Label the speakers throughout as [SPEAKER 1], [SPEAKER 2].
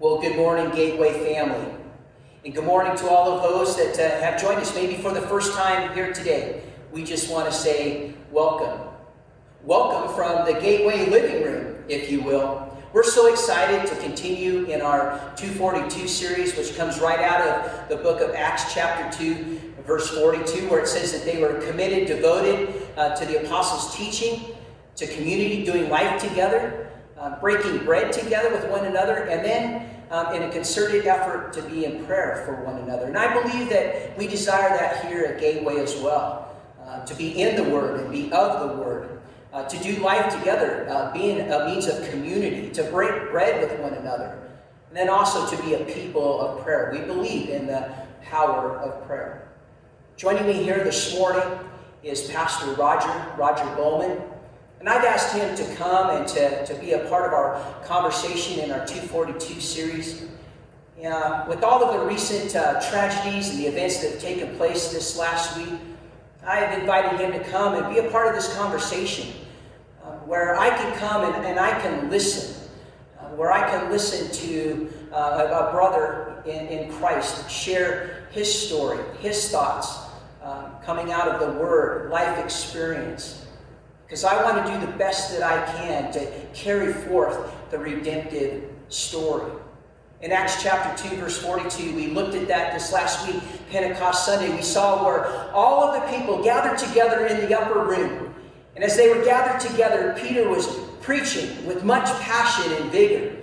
[SPEAKER 1] Well, good morning, Gateway family. And good morning to all of those that uh, have joined us maybe for the first time here today. We just want to say welcome. Welcome from the Gateway living room, if you will. We're so excited to continue in our 242 series, which comes right out of the book of Acts, chapter 2, verse 42, where it says that they were committed, devoted uh, to the apostles' teaching, to community, doing life together, uh, breaking bread together with one another, and then um, in a concerted effort to be in prayer for one another. And I believe that we desire that here at Gateway as well uh, to be in the Word and be of the Word, uh, to do life together, uh, being a means of community, to break bread with one another, and then also to be a people of prayer. We believe in the power of prayer. Joining me here this morning is Pastor Roger, Roger Bowman. And I've asked him to come and to, to be a part of our conversation in our 242 series. Yeah, with all of the recent uh, tragedies and the events that have taken place this last week, I have invited him to come and be a part of this conversation uh, where I can come and, and I can listen, uh, where I can listen to uh, a, a, brother in, in Christ share his story, his thoughts, um, coming out of the Word, life experience because I want to do the best that I can to carry forth the redemptive story. In Acts chapter 2, verse 42, we looked at that this last week, Pentecost Sunday. We saw where all of the people gathered together in the upper room. And as they were gathered together, Peter was preaching with much passion and vigor.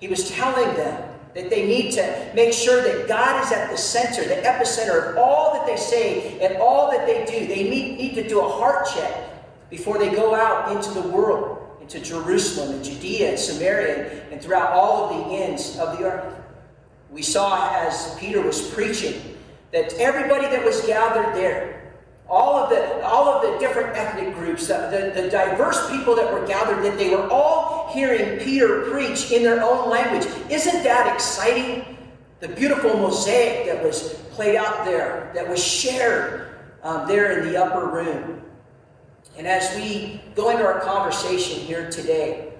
[SPEAKER 1] He was telling them that they need to make sure that God is at the center, the epicenter of all that they say and all that they do. They need, need to do a heart check before they go out into the world, into Jerusalem and Judea and Samaria and throughout all of the ends of the earth. We saw as Peter was preaching that everybody that was gathered there, all of the, all of the different ethnic groups, the, the, the diverse people that were gathered, that they were all hearing Peter preach in their own language. Isn't that exciting? The beautiful mosaic that was played out there, that was shared um, there in the upper room. And as we go into our conversation here today,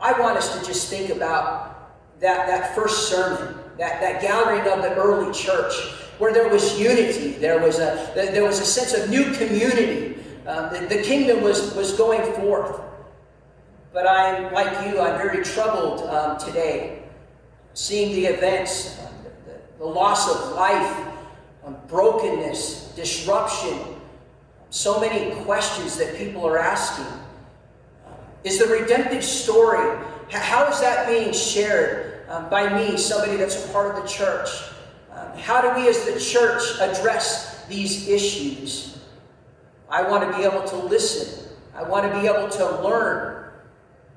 [SPEAKER 1] I want us to just think about that, that first sermon, that, that gathering of the early church, where there was unity, there was a, there was a sense of new community. Um, the, the, kingdom was, was going forth. But I'm, like you, I'm very troubled um, today, seeing the events, uh, the, the, loss of life, um, brokenness, disruption, so many questions that people are asking. Is the redemptive story, how is that being shared um, by me, somebody that's a part of the church? Um, how do we as the church address these issues? I want to be able to listen. I want to be able to learn.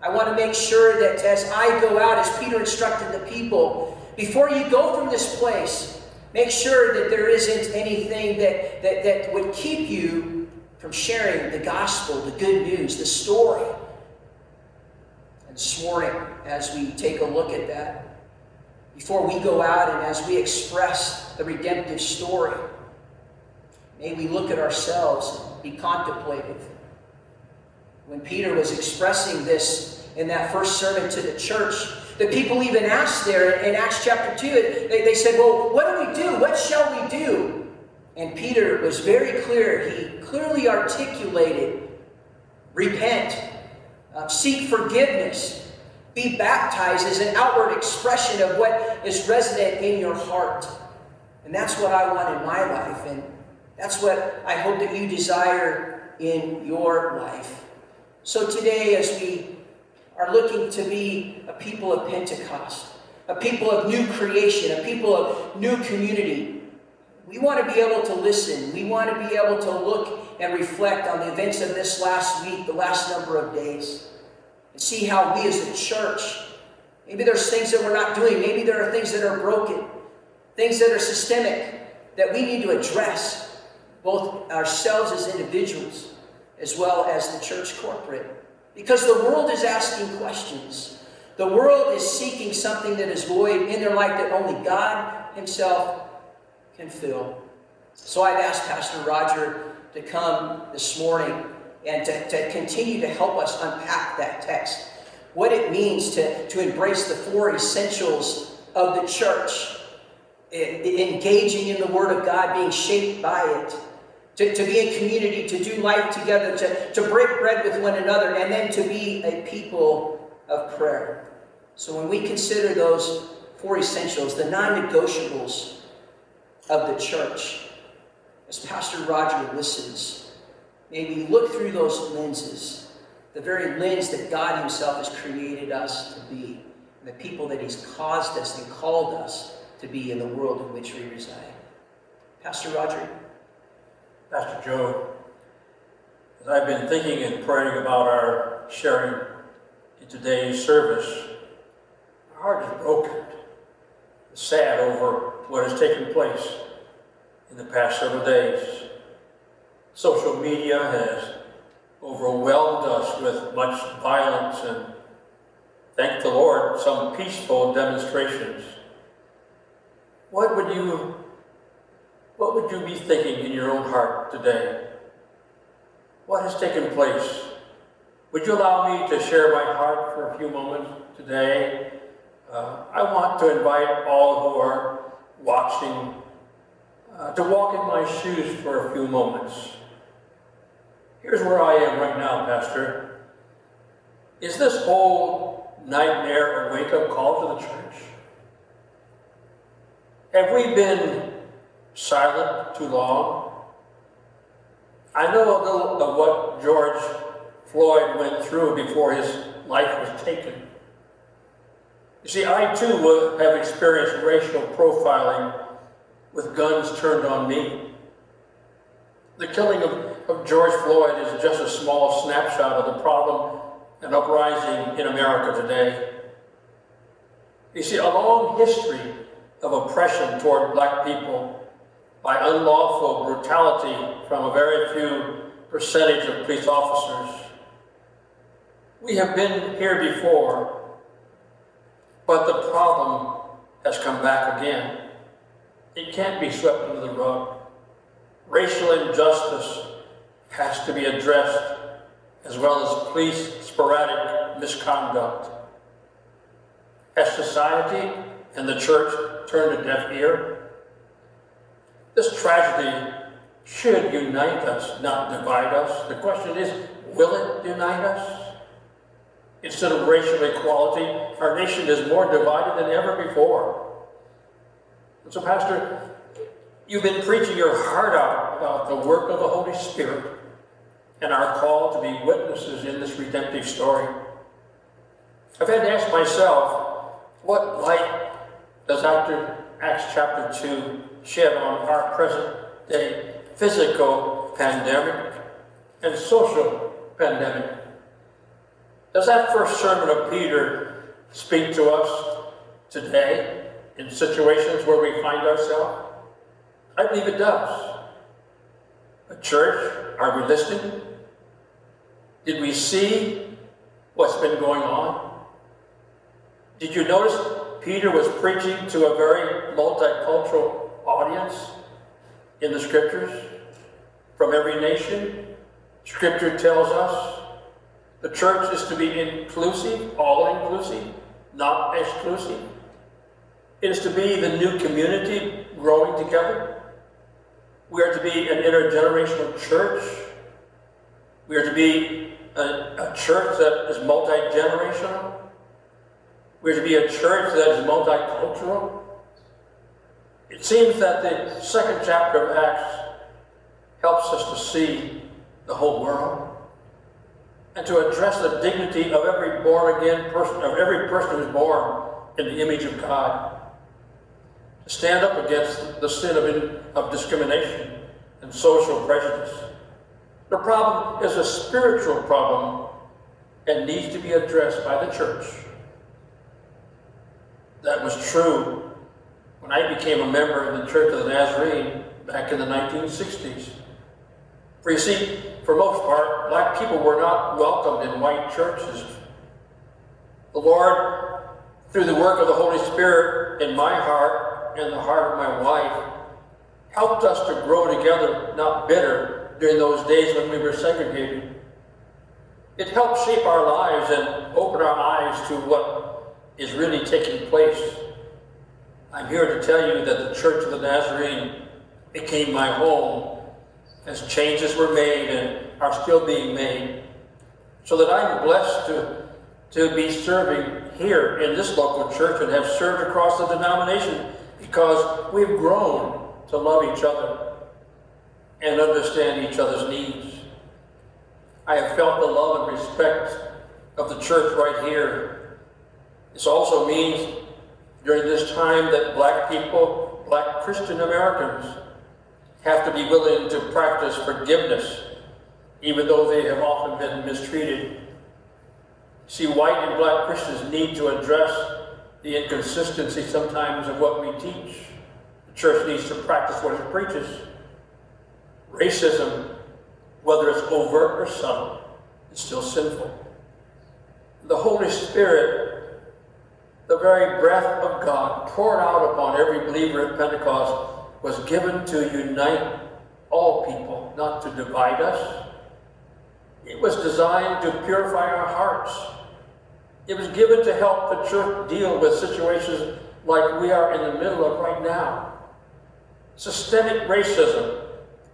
[SPEAKER 1] I want to make sure that as I go out, as Peter instructed the people, before you go from this place, make sure that there isn't anything that, that, that would keep you from sharing the gospel, the good news, the story. And this morning, as we take a look at that, before we go out and as we express the redemptive story, may we look at ourselves and be contemplative. When Peter was expressing this in that first sermon to the church, the people even asked there in Acts chapter 2, they, they said, Well, what do we do? What shall we do? And Peter was very clear. He clearly articulated repent, uh, seek forgiveness, be baptized as an outward expression of what is resident in your heart. And that's what I want in my life. And that's what I hope that you desire in your life. So today, as we are looking to be a people of Pentecost, a people of new creation, a people of new community, we want to be able to listen. We want to be able to look and reflect on the events of this last week, the last number of days, and see how we as a church, maybe there's things that we're not doing, maybe there are things that are broken, things that are systemic that we need to address, both ourselves as individuals as well as the church corporate. Because the world is asking questions. The world is seeking something that is void in their life that only God Himself can fill. So I've asked Pastor Roger to come this morning and to, to continue to help us unpack that text what it means to, to embrace the four essentials of the church, eh, engaging in the Word of God, being shaped by it, to, to be in community, to do life together, to, to break bread with one another, and then to be a people of prayer. So when we consider those four essentials, the non negotiables of the church, as Pastor Roger listens, may we look through those lenses the very lens that God Himself has created us to be, and the people that He's caused us and called us to be in the world in which we reside. Pastor Roger?
[SPEAKER 2] Pastor Joe, as I've been thinking and praying about our sharing in today's service, my heart is broken, sad over what has taken place in the past several days. Social media has overwhelmed us with much violence and thank the Lord, some peaceful demonstrations. What would you what would you be thinking in your own heart today? What has taken place? Would you allow me to share my heart for a few moments today? Uh, I want to invite all who are watching uh, to walk in my shoes for a few moments. Here's where I am right now, Pastor. Is this whole nightmare a wake up call to the church? Have we been silent too long? I know a little of what George Floyd went through before his life was taken. You see, I too have experienced racial profiling with guns turned on me. The killing of of George Floyd is just a small snapshot of the problem and uprising in America today. You see, a long history of oppression toward black people by unlawful brutality from a very few percentage of police officers. We have been here before, but the problem has come back again. It can't be swept under the rug. Racial injustice has to be addressed, as well as police sporadic misconduct. Has society and the church turned a deaf ear? This tragedy should unite us, not divide us. The question is, will it unite us? Instead of racial equality, our nation is more divided than ever before. And so, Pastor, you've been preaching your heart out about the work of the Holy Spirit and our call to be witnesses in this redemptive story. I've had to ask myself, what light does Acts chapter 2 shed on our present day physical pandemic and social pandemic? Does that first sermon of Peter speak to us today in situations where we find ourselves? I believe it does. A church, are we listening? Did we see what's been going on? Did you notice Peter was preaching to a very multicultural audience in the scriptures from every nation? Scripture tells us the church is to be inclusive, all inclusive, not exclusive. It is to be the new community growing together. We are to be an intergenerational church. We are to be a, a church that is multi generational. We're to be a church that is multicultural. It seems that the second chapter of Acts helps us to see the whole world and to address the dignity of every born again person, of every person who's born in the image of God. To stand up against the sin of, of discrimination and social prejudice. The problem is a spiritual problem and needs to be addressed by the church. That was true when I became a member of the Church of the Nazarene back in the 1960s. For you see, for most part, black people were not welcomed in white churches. The Lord, through the work of the Holy Spirit in my heart and the heart of my wife, helped us to grow together, not bitter, during those days when we were segregated. It helped shape our lives and open our eyes to what is really taking place. I'm here to tell you that the Church of the Nazarene became my home as changes were made and are still being made. So that I'm blessed to, to be serving here in this local church and have served across the denomination because we've grown to love each other and understand each other's needs. I have felt the love and respect of the church right here. This also means during this time that black people, black Christian Americans, have to be willing to practice forgiveness, even though they have often been mistreated. See, white and black Christians need to address the inconsistency sometimes of what we teach. The church needs to practice what it preaches. Racism, whether it's overt or subtle, is still sinful. The Holy Spirit, the very breath of God poured out upon every believer at Pentecost, was given to unite all people, not to divide us. It was designed to purify our hearts. It was given to help the church deal with situations like we are in the middle of right now. Systemic racism,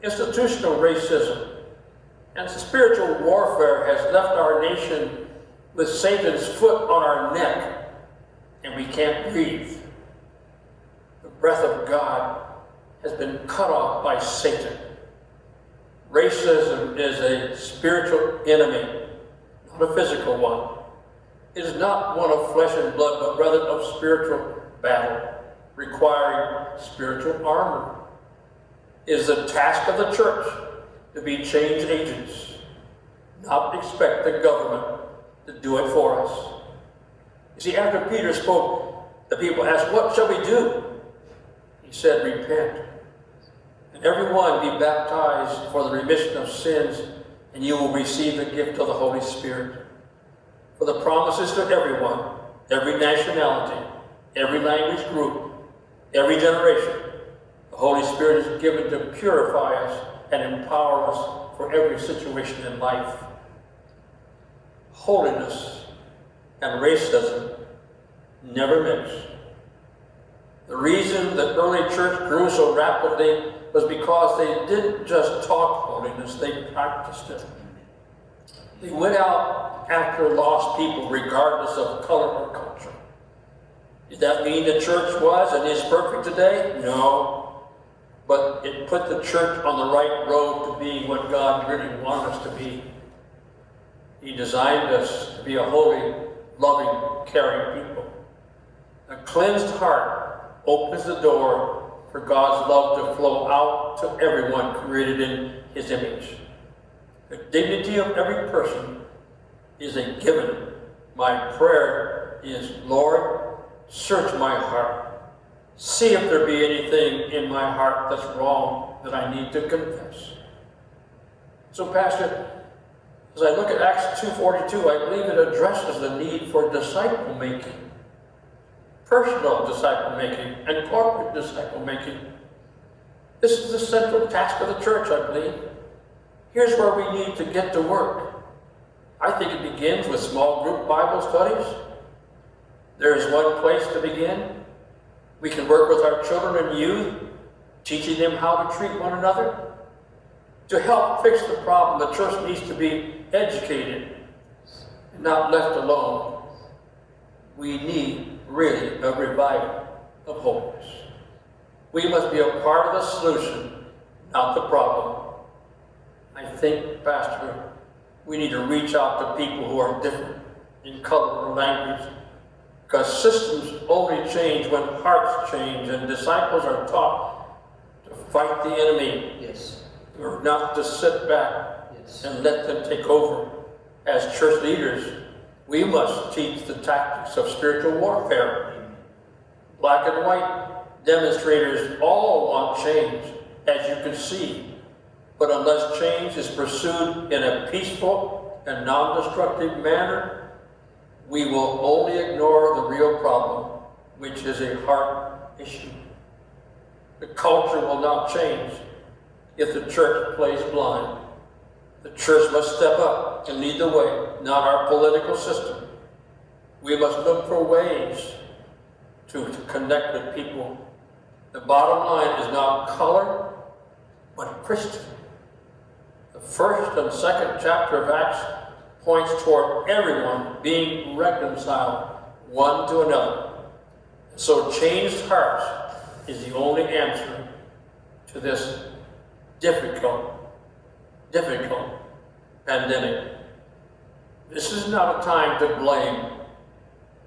[SPEAKER 2] institutional racism, and spiritual warfare has left our nation with Satan's foot on our neck, and we can't breathe. The breath of God has been cut off by Satan. Racism is a spiritual enemy, not a physical one. It is not one of flesh and blood, but rather of spiritual battle, requiring spiritual armor. It is the task of the church to be change agents, not expect the government to do it for us. You see, after Peter spoke, the people asked, What shall we do? He said, Repent. And everyone be baptized for the remission of sins, and you will receive the gift of the Holy Spirit. For the promises to everyone, every nationality, every language group, every generation, the Holy Spirit is given to purify us and empower us for every situation in life. Holiness and racism never mix. The reason the early church grew so rapidly was because they didn't just talk holiness, they practiced it. They went out after lost people, regardless of color or culture. Did that mean the church was and is perfect today? No. But it put the church on the right road to being what God really wanted us to be. He designed us to be a holy, loving, caring people. A cleansed heart opens the door for God's love to flow out to everyone created in His image. The dignity of every person is a given. My prayer is, Lord, search my heart. See if there be anything in my heart that's wrong that I need to confess. So, Pastor, as I look at Acts 2.42, I believe it addresses the need for disciple making. Personal disciple making and corporate disciple making. This is the central task of the church, I believe. Here's where we need to get to work. I think it begins with small group Bible studies. There is one place to begin. We can work with our children and youth, teaching them how to treat one another. To help fix the problem, the church needs to be educated not left alone. We need really a revival of holiness. We must be a part of the solution, not the problem. I think, Pastor, we need to reach out to people who are different in color or language. Because systems only change when hearts change and disciples are taught to fight the enemy.
[SPEAKER 1] Yes.
[SPEAKER 2] Or not to sit back
[SPEAKER 1] Yes.
[SPEAKER 2] and let them take over. As church leaders, we must teach the tactics of spiritual warfare. Black and white demonstrators all want change, as you can see. But unless change is pursued in a peaceful and non destructive manner, we will only ignore the real problem, which is a heart issue. The culture will not change if the church plays blind. The church must step up and lead the way, not our political system. We must look for ways to, to connect with people. The bottom line is not color, but Christian. The first and second chapter of Acts points toward everyone being reconciled one to another. So changed hearts is the only answer to this difficult, difficult pandemic. This is not a time to blame.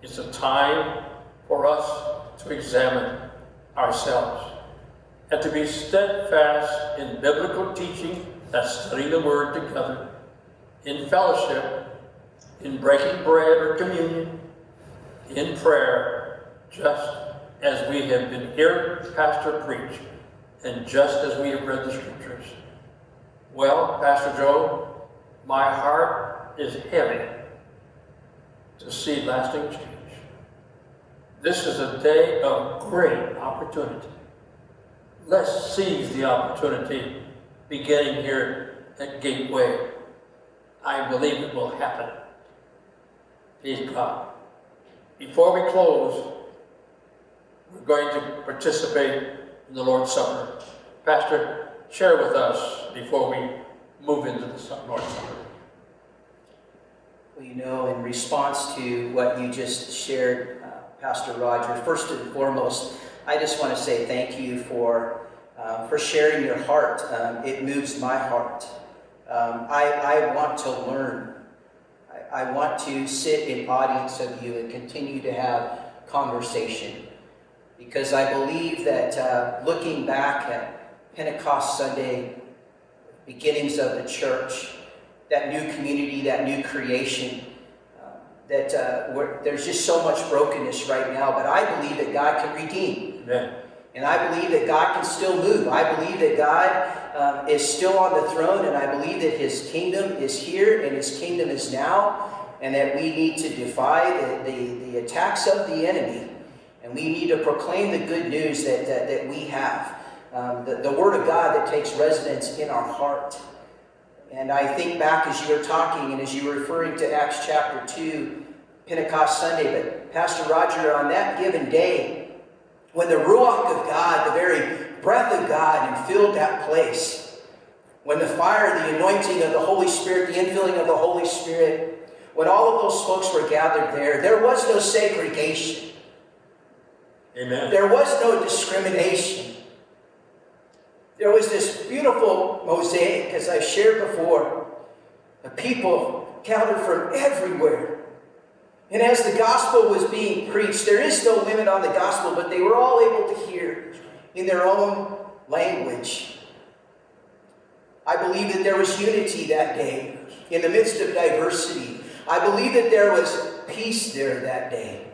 [SPEAKER 2] It's a time for us to examine ourselves and to be steadfast in biblical teaching that study the Word together, in fellowship, in breaking bread or communion, in prayer, just as we have been hearing Pastor preach, and just as we have read the Scriptures. Well, Pastor Joe, my heart is heavy to see lasting change. This is a day of great opportunity. Let's seize the opportunity beginning here at Gateway. I believe it will happen. Please God. Before we close, we're going to participate in the Lord's Supper. Pastor, share with us before we move into the Lord's Supper.
[SPEAKER 1] Well, you know, in response to what you just shared, uh, Pastor Roger, first and foremost, I just want to say thank you for, uh, for sharing your heart. Um, it moves my heart. Um, I, I want to learn. I, I want to sit in audience of you and continue to have conversation. Because I believe that uh, looking back at Pentecost Sunday, beginnings of the church, that new community, that new creation, uh, that uh, there's just so much brokenness right now, but I believe that God can redeem.
[SPEAKER 2] Amen.
[SPEAKER 1] And I believe that God can still move. I believe that God um, is still on the throne, and I believe that His kingdom is here and His kingdom is now, and that we need to defy the, the, the attacks of the enemy, and we need to proclaim the good news that, that, that we have. Um, the, the Word of God that takes residence in our heart. And I think back as you were talking and as you were referring to Acts chapter 2, Pentecost Sunday, but Pastor Roger, on that given day, when the Ruach of God, the very breath of God, filled that place, when the fire, the anointing of the Holy Spirit, the infilling of the Holy Spirit, when all of those folks were gathered there, there was no segregation.
[SPEAKER 2] Amen.
[SPEAKER 1] There was no discrimination. There was this beautiful mosaic, as I shared before, of people gathered from everywhere. And as the gospel was being preached, there is no limit on the gospel, but they were all able to hear in their own language. I believe that there was unity that day in the midst of diversity. I believe that there was peace there that day.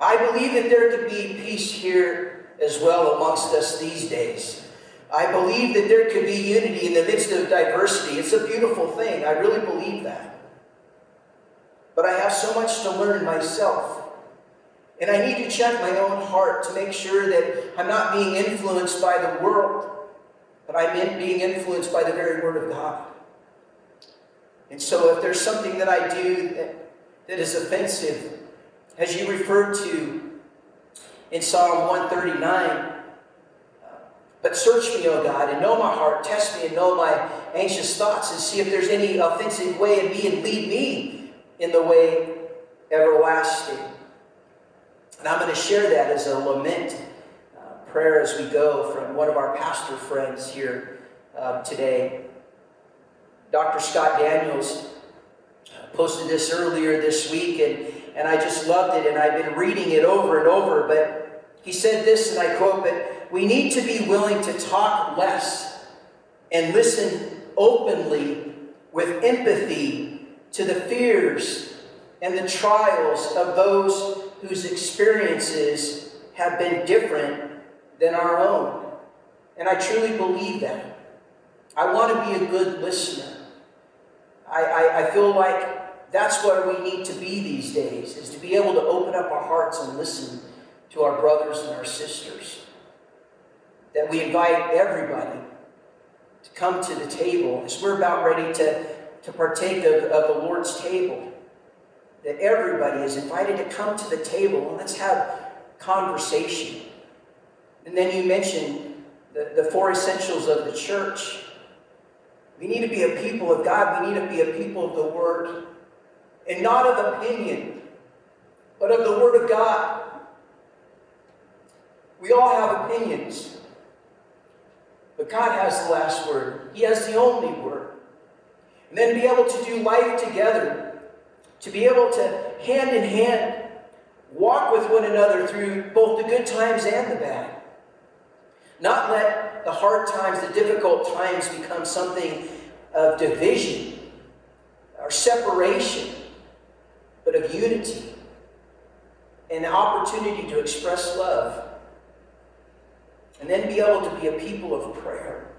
[SPEAKER 1] I believe that there could be peace here as well amongst us these days. I believe that there could be unity in the midst of diversity. It's a beautiful thing. I really believe that. But I have so much to learn myself. And I need to check my own heart to make sure that I'm not being influenced by the world, but I'm being influenced by the very Word of God. And so if there's something that I do that, that is offensive, as you referred to in Psalm 139, but search me, O God, and know my heart. Test me and know my anxious thoughts, and see if there's any offensive way in me, and lead me in the way everlasting. And I'm going to share that as a lament uh, prayer as we go from one of our pastor friends here uh, today. Dr. Scott Daniels posted this earlier this week, and, and I just loved it, and I've been reading it over and over. But he said this, and I quote, But we need to be willing to talk less and listen openly with empathy to the fears and the trials of those whose experiences have been different than our own. And I truly believe that. I want to be a good listener. I, I, I feel like that's what we need to be these days, is to be able to open up our hearts and listen to our brothers and our sisters that we invite everybody to come to the table, as we're about ready to, to partake of, of the Lord's table, that everybody is invited to come to the table and let's have conversation. And then you mentioned the, the four essentials of the church. We need to be a people of God. We need to be a people of the Word. And not of opinion, but of the Word of God. We all have opinions. But God has the last word. He has the only word. And then be able to do life together, to be able to hand in hand walk with one another through both the good times and the bad. Not let the hard times, the difficult times become something of division or separation, but of unity and the opportunity to express love. And then be able to be a people of prayer.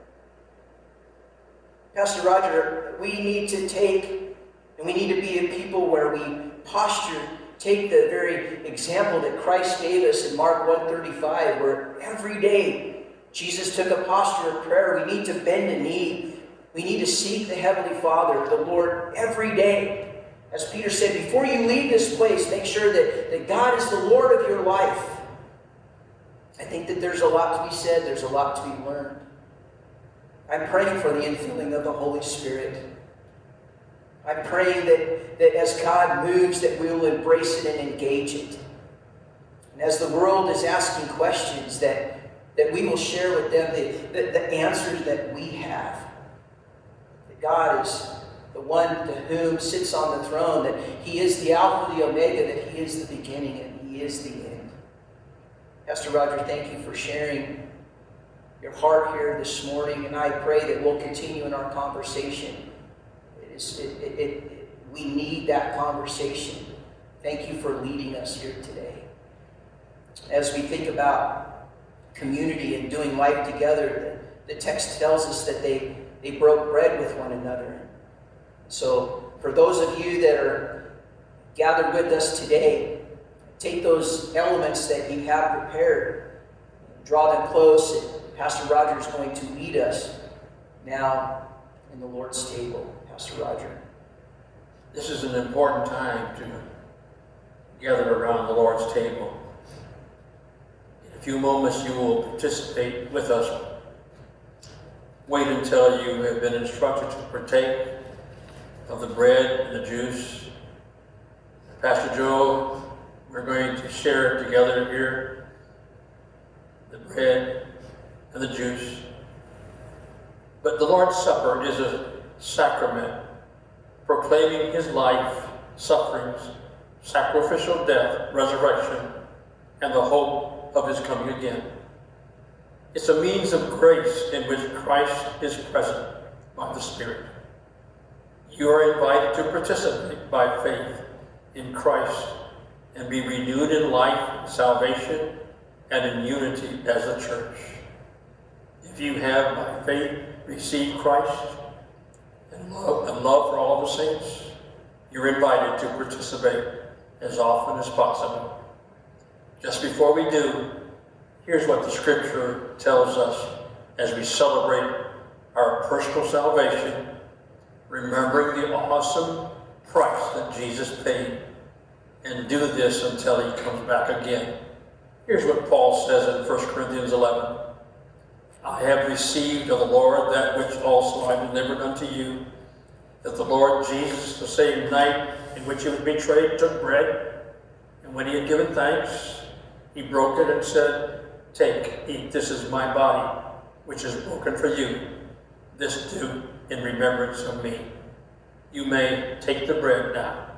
[SPEAKER 1] Pastor Roger, we need to take and we need to be a people where we posture take the very example that Christ gave us in Mark 135, where every day Jesus took a posture of prayer. We need to bend a knee. We need to seek the Heavenly Father, the Lord, every day. As Peter said, before you leave this place, make sure that, that God is the Lord of your life. I think that there's a lot to be said, there's a lot to be learned. I'm praying for the infilling of the Holy Spirit. I'm praying that, that as God moves, that we will embrace it and engage it. And as the world is asking questions, that, that we will share with them the, the, the answers that we have. That God is the one to whom sits on the throne, that He is the Alpha, the Omega, that He is the beginning and He is the end. Pastor Roger, thank you for sharing your heart here this morning, and I pray that we'll continue in our conversation it, it, it, we need that conversation. Thank you for leading us here today. As we think about community and doing life together, the, the text tells us that they, they broke bread with one another. So, for those of you that are gathered with us today, take those elements that you have prepared, draw them close, and Pastor Roger is going to lead us now in the Lord's table. Pastor Roger.
[SPEAKER 2] This is an important time to gather around the Lord's table. In a few moments, you will participate with us. Wait until you have been instructed to partake of the bread and the juice. Pastor Joe, we're going to share together here the bread and the juice. But the Lord's Supper is a sacrament, proclaiming his life, sufferings, sacrificial death, resurrection, and the hope of his coming again. It's a means of grace in which Christ is present by the Spirit. You are invited to participate by faith in Christ and be renewed in life, salvation, and in unity as a church. If you have by faith received Christ, and love, and love for all the saints, you're invited to participate as often as possible. Just before we do, here's what the scripture tells us as we celebrate our personal salvation, remembering the awesome price that Jesus paid, and do this until he comes back again. Here's what Paul says in 1 Corinthians 11. I have received of the Lord that which also I delivered unto you, that the Lord Jesus, the same night in which he was betrayed, took bread, and when he had given thanks, he broke it and said, Take, eat, this is my body, which is broken for you. This do in remembrance of me. You may take the bread now.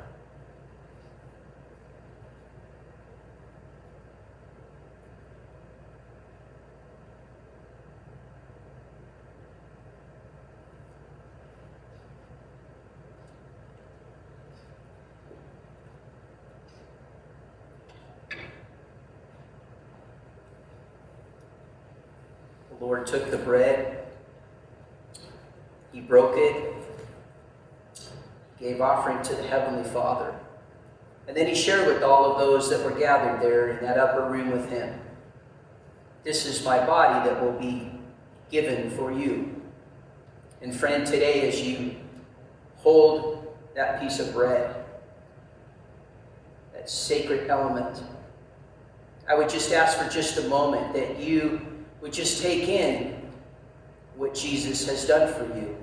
[SPEAKER 1] Lord took the bread, he broke it, gave offering to the Heavenly Father. And then he shared with all of those that were gathered there in that upper room with him. This is my body that will be given for you. And friend, today as you hold that piece of bread, that sacred element, I would just ask for just a moment that you would just take in what Jesus has done for you.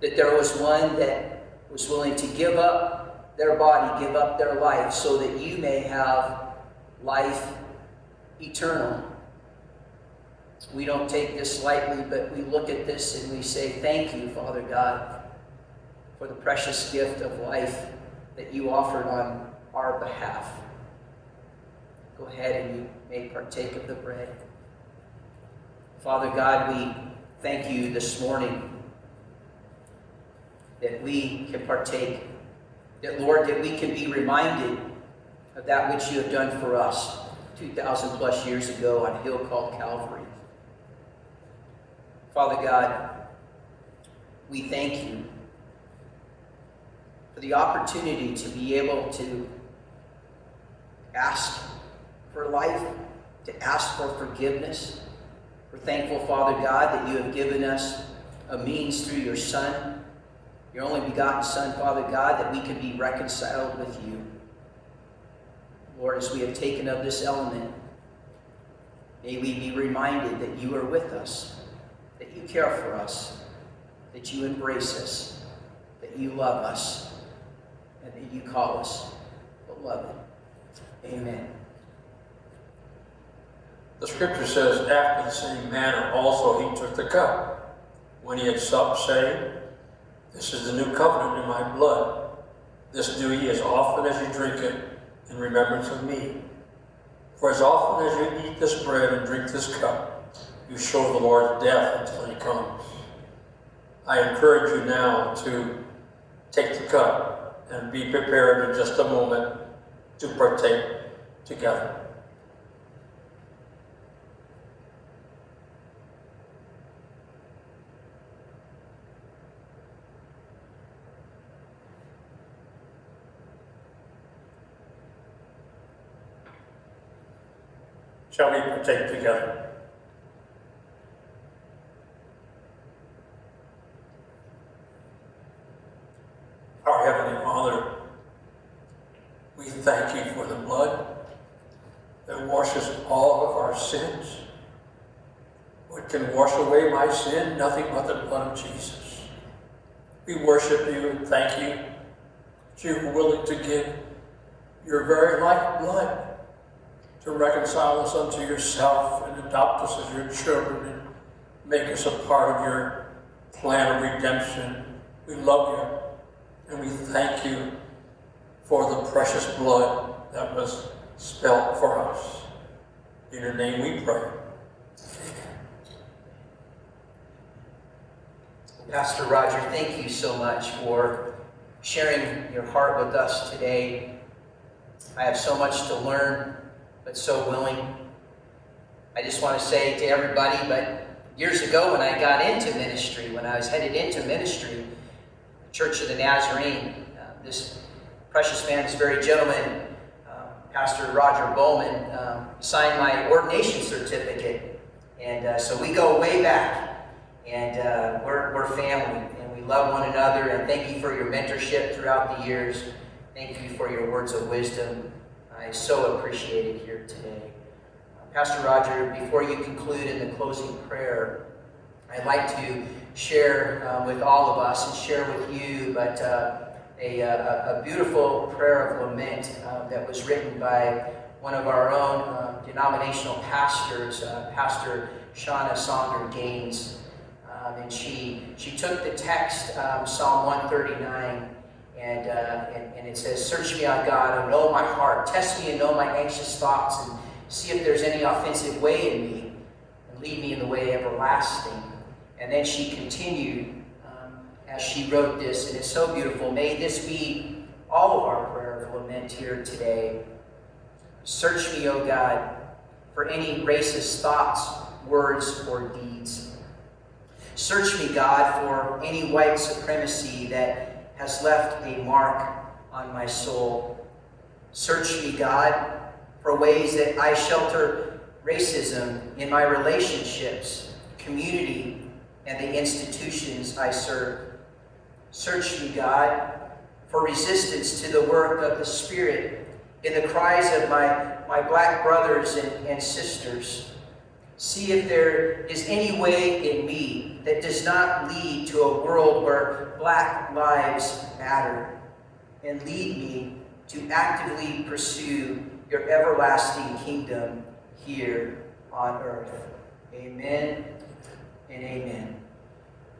[SPEAKER 1] That there was one that was willing to give up their body, give up their life, so that you may have life eternal. We don't take this lightly, but we look at this and we say, Thank you, Father God, for the precious gift of life that you offered on our behalf. Go ahead and you may partake of the bread. Father God, we thank you this morning that we can partake, that Lord, that we can be reminded of that which you have done for us 2,000 plus years ago on a hill called Calvary. Father God, we thank you for the opportunity to be able to ask for life, to ask for forgiveness. We're thankful, Father God, that you have given us a means through your Son, your only begotten Son, Father God, that we can be reconciled with you. Lord, as we have taken of this element, may we be reminded that you are with us, that you care for us, that you embrace us, that you love us, and that you call us beloved. Amen.
[SPEAKER 2] The scripture says, after the same manner also he took the cup when he had supped, saying, This is the new covenant in my blood. This do ye as often as you drink it in remembrance of me. For as often as you eat this bread and drink this cup, you show the Lord's death until he comes. I encourage you now to take the cup and be prepared in just a moment to partake together. Shall we partake together? Our Heavenly Father, we thank you for the blood that washes all of our sins. What can wash away my sin? Nothing but the blood of Jesus. We worship you and thank you that you were willing to give your very life blood to reconcile us unto yourself and adopt us as your children and make us a part of your plan of redemption. We love you and we thank you for the precious blood that was spilt for us. In your name we pray.
[SPEAKER 1] Pastor Roger, thank you so much for sharing your heart with us today. I have so much to learn but so willing. I just want to say to everybody, but years ago when I got into ministry, when I was headed into ministry, the Church of the Nazarene, uh, this precious man, this very gentleman, uh, Pastor Roger Bowman, um, signed my ordination certificate. And uh, so we go way back, and uh, we're, we're family, and we love one another. And thank you for your mentorship throughout the years. Thank you for your words of wisdom. I so appreciate it here today. Uh, Pastor Roger, before you conclude in the closing prayer, I'd like to share uh, with all of us and share with you, but uh, a, a, a, beautiful prayer of lament uh, that was written by one of our own uh, denominational pastors, uh, Pastor Shawna Songer Gaines. Um, and she, she took the text, um, Psalm 139, and, uh, and, and, it says, Search me, O God, and know my heart. Test me and know my anxious thoughts, and see if there's any offensive way in me, and lead me in the way everlasting. And then she continued um, as she wrote this, and it's so beautiful. May this be all of our prayer of lament here today. Search me, O God, for any racist thoughts, words, or deeds. Search me, God, for any white supremacy that has left a mark on my soul. Search me, God, for ways that I shelter racism in my relationships, community, and the institutions I serve. Search me, God, for resistance to the work of the Spirit in the cries of my, my black brothers and, and sisters. See if there is any way in me that does not lead to a world where black lives matter. And lead me to actively pursue your everlasting kingdom here on earth. Amen and amen.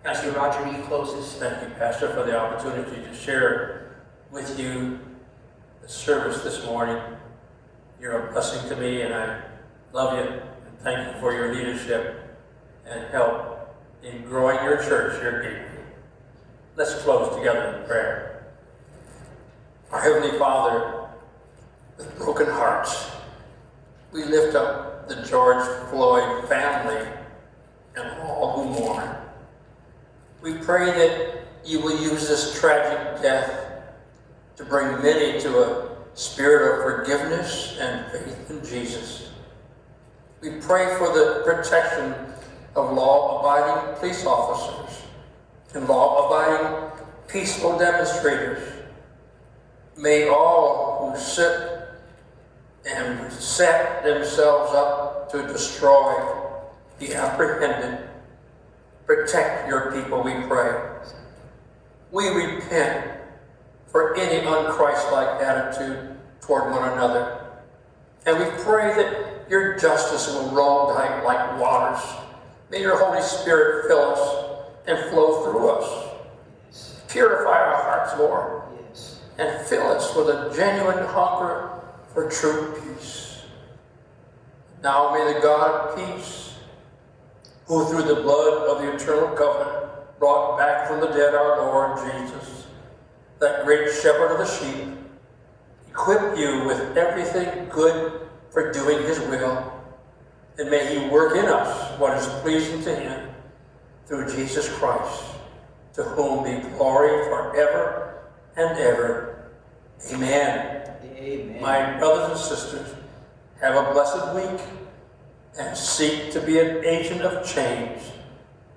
[SPEAKER 1] Pastor Roger, will you close?
[SPEAKER 2] Thank you, Pastor, for the opportunity to share with you the service this morning. You're a blessing to me, and I love you thank you for your leadership and help in growing your church at Gateway. Let's close together in prayer. Our Heavenly Father, with broken hearts, we lift up the George Floyd family and all who mourn. We pray that you will use this tragic death to bring many to a spirit of forgiveness and faith in Jesus. We pray for the protection of law abiding police officers and law abiding peaceful demonstrators. May all who sit and set themselves up to destroy be apprehended. Protect your people, we pray. We repent for any unchristlike attitude toward one another. And we pray that your justice will down like waters. May your Holy Spirit fill us and flow through us. Purify our hearts, Lord, and fill us with a genuine hunger for true peace. Now may the God of peace, who through the blood of the eternal covenant brought back from the dead our Lord Jesus, that great shepherd of the sheep, equip you with everything good for doing his will, and may he work in us what is pleasing to him through Jesus Christ, to whom be glory forever and ever. Amen.
[SPEAKER 1] Amen.
[SPEAKER 2] My brothers and sisters, have a blessed week and seek to be an agent of change.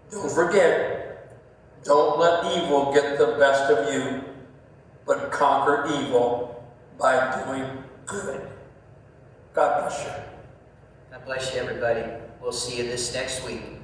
[SPEAKER 2] Don't forget, don't let evil get the best of you, but conquer evil by doing good. God bless you.
[SPEAKER 1] God bless you, everybody. We'll see you this next week.